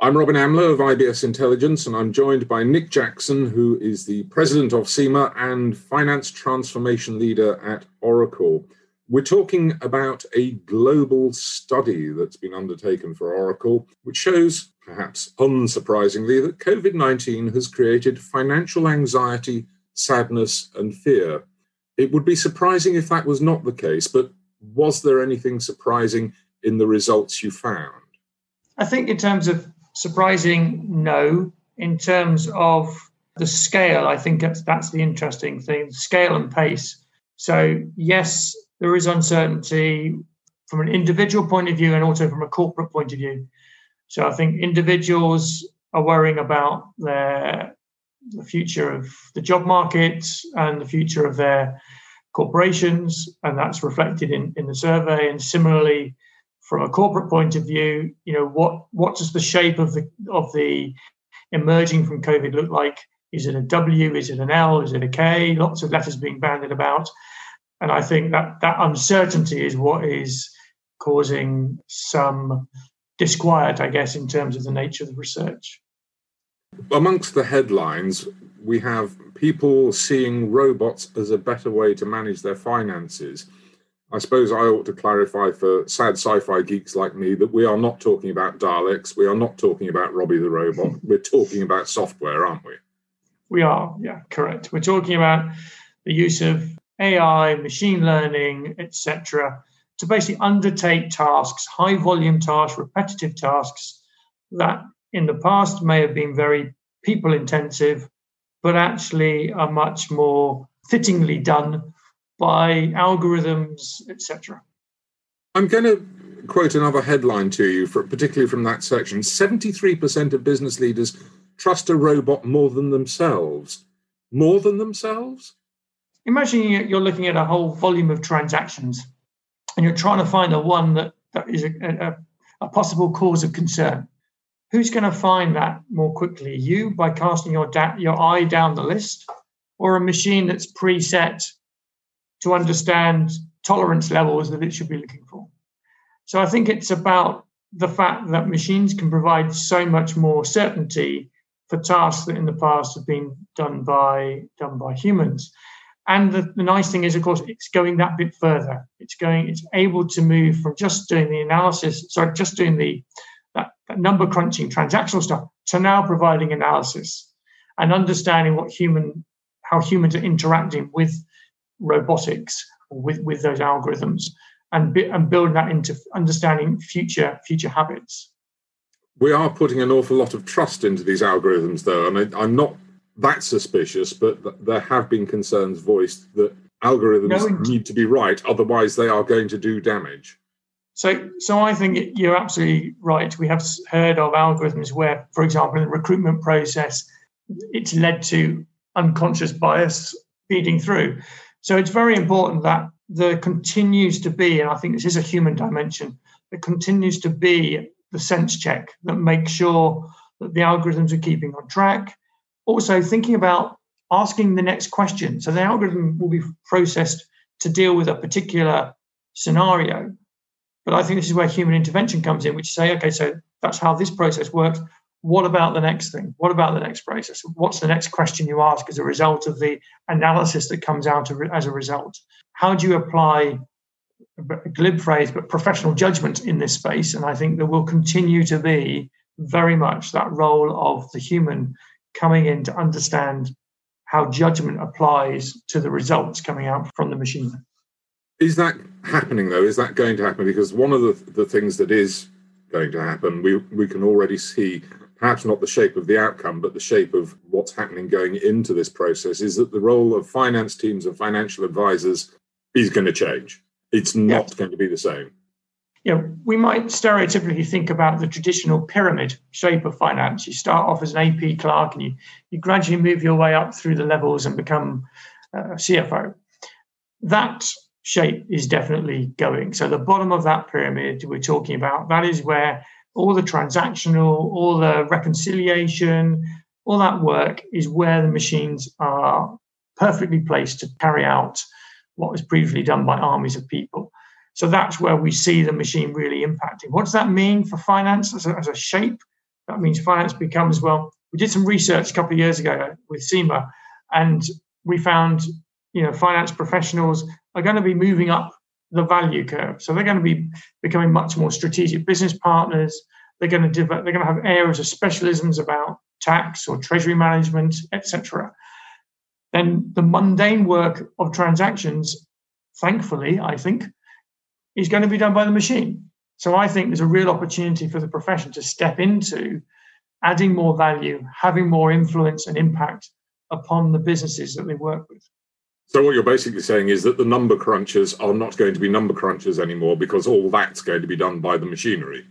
I'm Robin Amlôt of IBS Intelligence, and I'm joined by Nick Jackson, who is the president of CIMA and finance transformation leader at Oracle. We're talking about a global study that's been undertaken for Oracle, which shows, perhaps unsurprisingly, that COVID 19 has created financial anxiety, sadness, and fear. It would be surprising if that was not the case, but was there anything surprising in the results you found? I think, in terms of surprising, no. In terms of the scale, I think that's, that's the interesting thing scale and pace. So, yes, there is uncertainty from an individual point of view and also from a corporate point of view. So, I think individuals are worrying about their the future of the job market and the future of their corporations, and that's reflected in, in the survey. And similarly, from a corporate point of view, you know, what what does the shape of the of the emerging from COVID look like? Is it a W? Is it an L? Is it a K? Lots of letters being bandied about, and I think that that uncertainty is what is causing some disquiet, I guess, in terms of the nature of the research. Amongst the headlines, we have people seeing robots as a better way to manage their finances. I suppose I ought to clarify for sad sci fi geeks like me that we are not talking about Daleks. We are not talking about Robbie the Robot. We're talking about software, aren't we? We are, yeah, correct. We're talking about the use of AI, machine learning, etc., to basically undertake tasks, high volume tasks, repetitive tasks that in the past may have been very people intensive, but actually are much more fittingly done by algorithms, etc. I'm going to quote another headline to you, for, particularly from that section 73% of business leaders trust a robot more than themselves. More than themselves? Imagine you're looking at a whole volume of transactions and you're trying to find the one that, that is a, a, a possible cause of concern. Who's going to find that more quickly? You by casting your, da- your eye down the list, or a machine that's preset to understand tolerance levels that it should be looking for. So I think it's about the fact that machines can provide so much more certainty for tasks that in the past have been done by done by humans. And the, the nice thing is, of course, it's going that bit further. It's going, it's able to move from just doing the analysis, sorry, just doing the that, that number crunching transactional stuff to now providing analysis and understanding what human how humans are interacting with robotics with, with those algorithms and, and building that into understanding future future habits. We are putting an awful lot of trust into these algorithms, though, and I, I'm not that suspicious, but there have been concerns voiced that algorithms no, need to be right, otherwise they are going to do damage. So, so I think you're absolutely right. We have heard of algorithms where, for example, in the recruitment process, it's led to unconscious bias feeding through. So it's very important that there continues to be, and I think this is a human dimension, there continues to be the sense check that makes sure that the algorithms are keeping on track. Also, thinking about asking the next question. So the algorithm will be processed to deal with a particular scenario. But I think this is where human intervention comes in, which say, okay, so that's how this process works what about the next thing? What about the next process? What's the next question you ask as a result of the analysis that comes out as a result? How do you apply a glib phrase, but professional judgment in this space? And I think there will continue to be very much that role of the human coming in to understand how judgment applies to the results coming out from the machine. Is that happening though? Is that going to happen? Because one of the, the things that is going to happen, we, we can already see perhaps not the shape of the outcome, but the shape of what's happening going into this process, is that the role of finance teams and financial advisors is going to change. It's not yeah. going to be the same. Know, we might stereotypically think about the traditional pyramid shape of finance. You start off as an AP clerk and you, you gradually move your way up through the levels and become uh, a CFO. That shape is definitely going. So the bottom of that pyramid we're talking about, that is where all the transactional, all the reconciliation, all that work is where the machines are perfectly placed to carry out what was previously done by armies of people. So that's where we see the machine really impacting. What does that mean for finance as a, as a shape? That means finance becomes, well, we did some research a couple of years ago with CIMA, and we found, you know, finance professionals are going to be moving up the value curve. So they're going to be becoming much more strategic business partners. They're going to develop, they're going to have areas of specialisms about tax or treasury management, etc. Then the mundane work of transactions, thankfully, I think, is going to be done by the machine. So I think there's a real opportunity for the profession to step into adding more value, having more influence and impact upon the businesses that they work with. So what you're basically saying is that the number crunchers are not going to be number crunchers anymore because all that's going to be done by the machinery.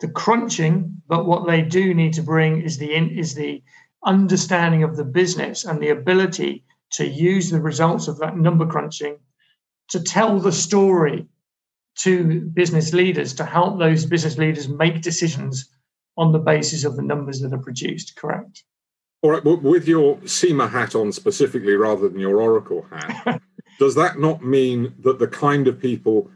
The crunching, but what they do need to bring is the is the understanding of the business and the ability to use the results of that number crunching to tell the story to business leaders to help those business leaders make decisions on the basis of the numbers that are produced. Correct. All right, but with your CIMA hat on specifically rather than your Oracle hat, does that not mean that the kind of people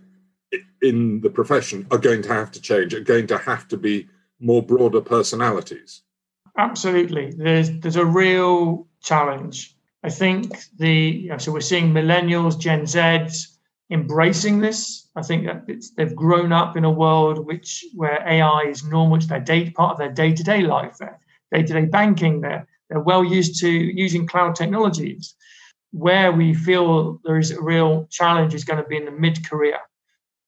in the profession are going to have to change, are going to have to be more broader personalities? Absolutely. There's there's a real challenge. I think the so we're seeing millennials, Gen Zs embracing this. I think that they've grown up in a world which where AI is normal, it's their day, part of their day-to-day life, their day-to-day banking, their they're well used to using cloud technologies. Where we feel there is a real challenge is going to be in the mid career.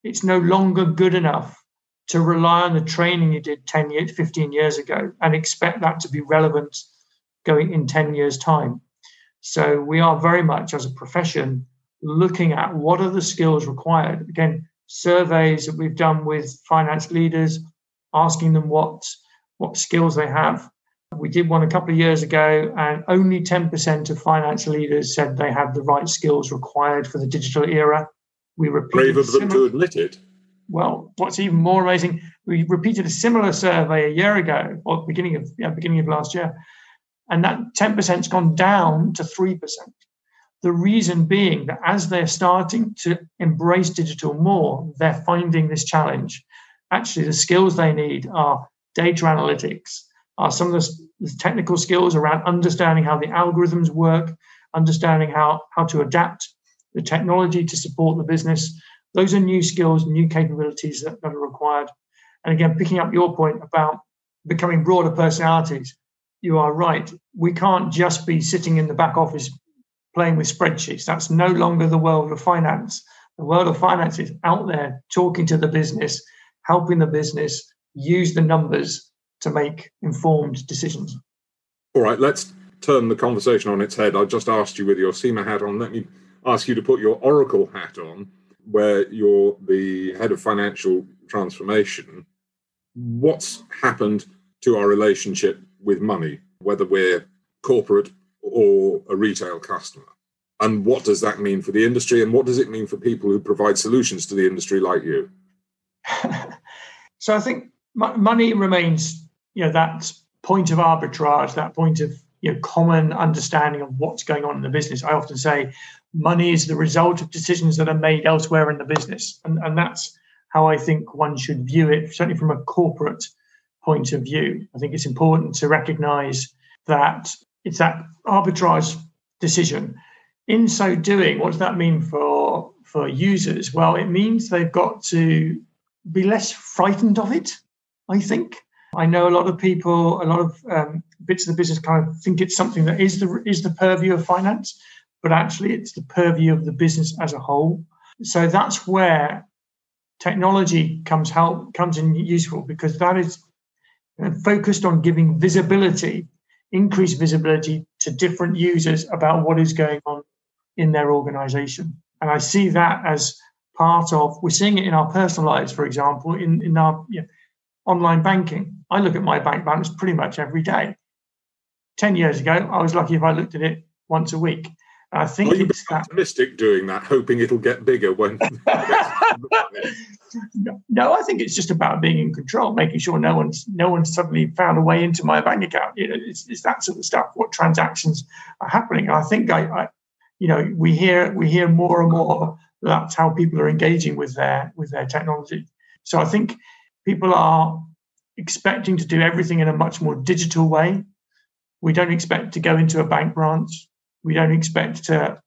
It's no longer good enough to rely on the training you did 10 years, 15 years ago and expect that to be relevant going in 10 years' time. So we are very much as a profession looking at what are the skills required. Again, surveys that we've done with finance leaders, asking them what, what skills they have. We did one a couple of years ago, and only 10% of finance leaders said they had the right skills required for the digital era. We repeated brave of them to admit it. Well, what's even more amazing, we repeated a similar survey a year ago, or beginning of yeah, beginning of last year, and that 10%'s gone down to 3%. The reason being that as they're starting to embrace digital more, they're finding this challenge. Actually, the skills they need are data analytics, are some of the technical skills around understanding how the algorithms work, understanding how, how to adapt the technology to support the business. Those are new skills, new capabilities that, that are required. And again, picking up your point about becoming broader personalities, you are right. We can't just be sitting in the back office playing with spreadsheets. That's no longer the world of finance. The world of finance is out there talking to the business, helping the business use the numbers to make informed decisions. All right, let's turn the conversation on its head. I just asked you with your CIMA hat on. Let me ask you to put your Oracle hat on, where you're the head of financial transformation. What's happened to our relationship with money, whether we're corporate or a retail customer? And what does that mean for the industry? And what does it mean for people who provide solutions to the industry like you? so I think money remains you know that point of arbitrage, that point of you know common understanding of what's going on in the business. I often say money is the result of decisions that are made elsewhere in the business, and and that's how I think one should view it, certainly from a corporate point of view. I think it's important to recognise that it's that arbitrage decision. In so doing, what does that mean for for users? Well, it means they've got to be less frightened of it. I think I know a lot of people, a lot of um, bits of the business kind of think it's something that is the is the purview of finance, but actually it's the purview of the business as a whole. So that's where technology comes help comes in useful because that is focused on giving visibility, increased visibility to different users about what is going on in their organization. And I see that as part of we're seeing it in our personal lives, for example, in in our you know, online banking. I look at my bank balance pretty much every day. 10 years ago, I was lucky if I looked at it once a week. I think you it's optimistic that... doing that, hoping it'll get bigger when. no, I think it's just about being in control, making sure no one's no one's suddenly found a way into my bank account. You know, it's, it's that sort of stuff. What transactions are happening? I think I, I, you know, we hear we hear more and more that's how people are engaging with their with their technology. So I think people are expecting to do everything in a much more digital way. We don't expect to go into a bank branch. We don't expect to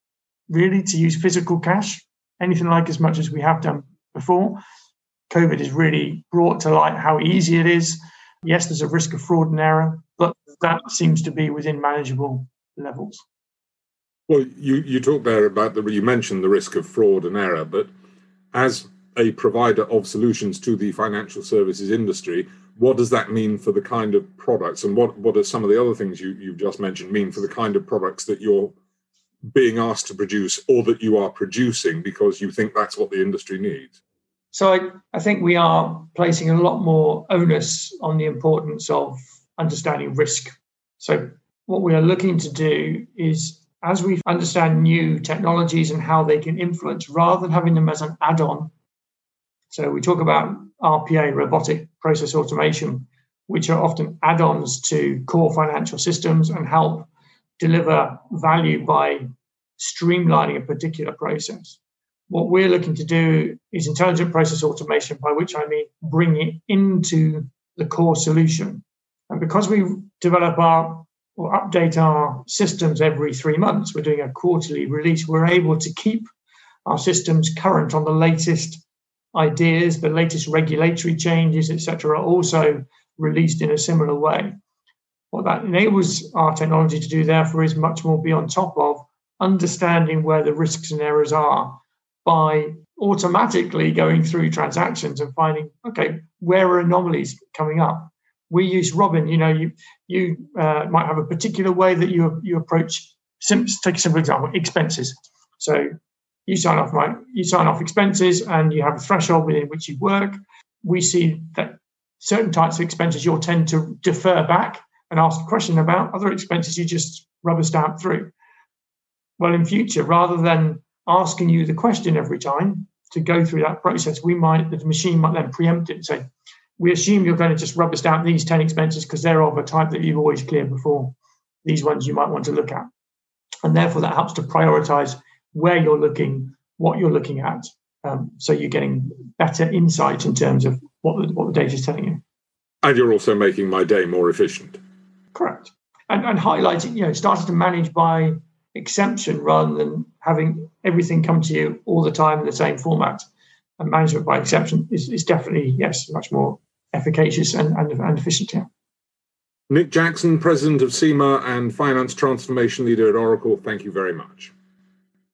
really to use physical cash, anything like as much as we have done before. COVID has really brought to light how easy it is. Yes, there's a risk of fraud and error, but that seems to be within manageable levels. Well, you, you talked there about the, you mentioned the risk of fraud and error, but as a provider of solutions to the financial services industry, what does that mean for the kind of products and what, what are some of the other things you, you've just mentioned mean for the kind of products that you're being asked to produce or that you are producing because you think that's what the industry needs? So I, I think we are placing a lot more onus on the importance of understanding risk. So what we are looking to do is as we understand new technologies and how they can influence, rather than having them as an add on. So we talk about RPA, robotic process automation, which are often add ons to core financial systems and help deliver value by streamlining a particular process. What we're looking to do is intelligent process automation, by which I mean bring it into the core solution. And because we develop our or update our systems every three months, we're doing a quarterly release, we're able to keep our systems current on the latest ideas, the latest regulatory changes, etc., are also released in a similar way. What that enables our technology to do, therefore, is much more be on top of understanding where the risks and errors are by automatically going through transactions and finding, okay, where are anomalies coming up? We use Robin. You know, you you uh, might have a particular way that you you approach. take a simple example: expenses. So you sign off you sign off expenses, and you have a threshold within which you work. We see that certain types of expenses you'll tend to defer back and ask a question about. Other expenses you just rubber stamp through. Well, in future, rather than asking you the question every time to go through that process, we might the machine might then preempt it and say, "We assume you're going to just rubber stamp these ten expenses because they're of a type that you've always cleared before. These ones you might want to look at." And therefore, that helps to prioritize where you're looking, what you're looking at. Um, so you're getting better insight in terms of what the, what the data is telling you. And you're also making my day more efficient. Correct. And, and highlighting, you know, starting to manage by exception rather than having everything come to you all the time in the same format. And management by exception is, is definitely, yes, much more efficacious and, and, and efficient. Yeah. Nick Jackson, President of CIMA and Finance Transformation Leader at Oracle, thank you very much.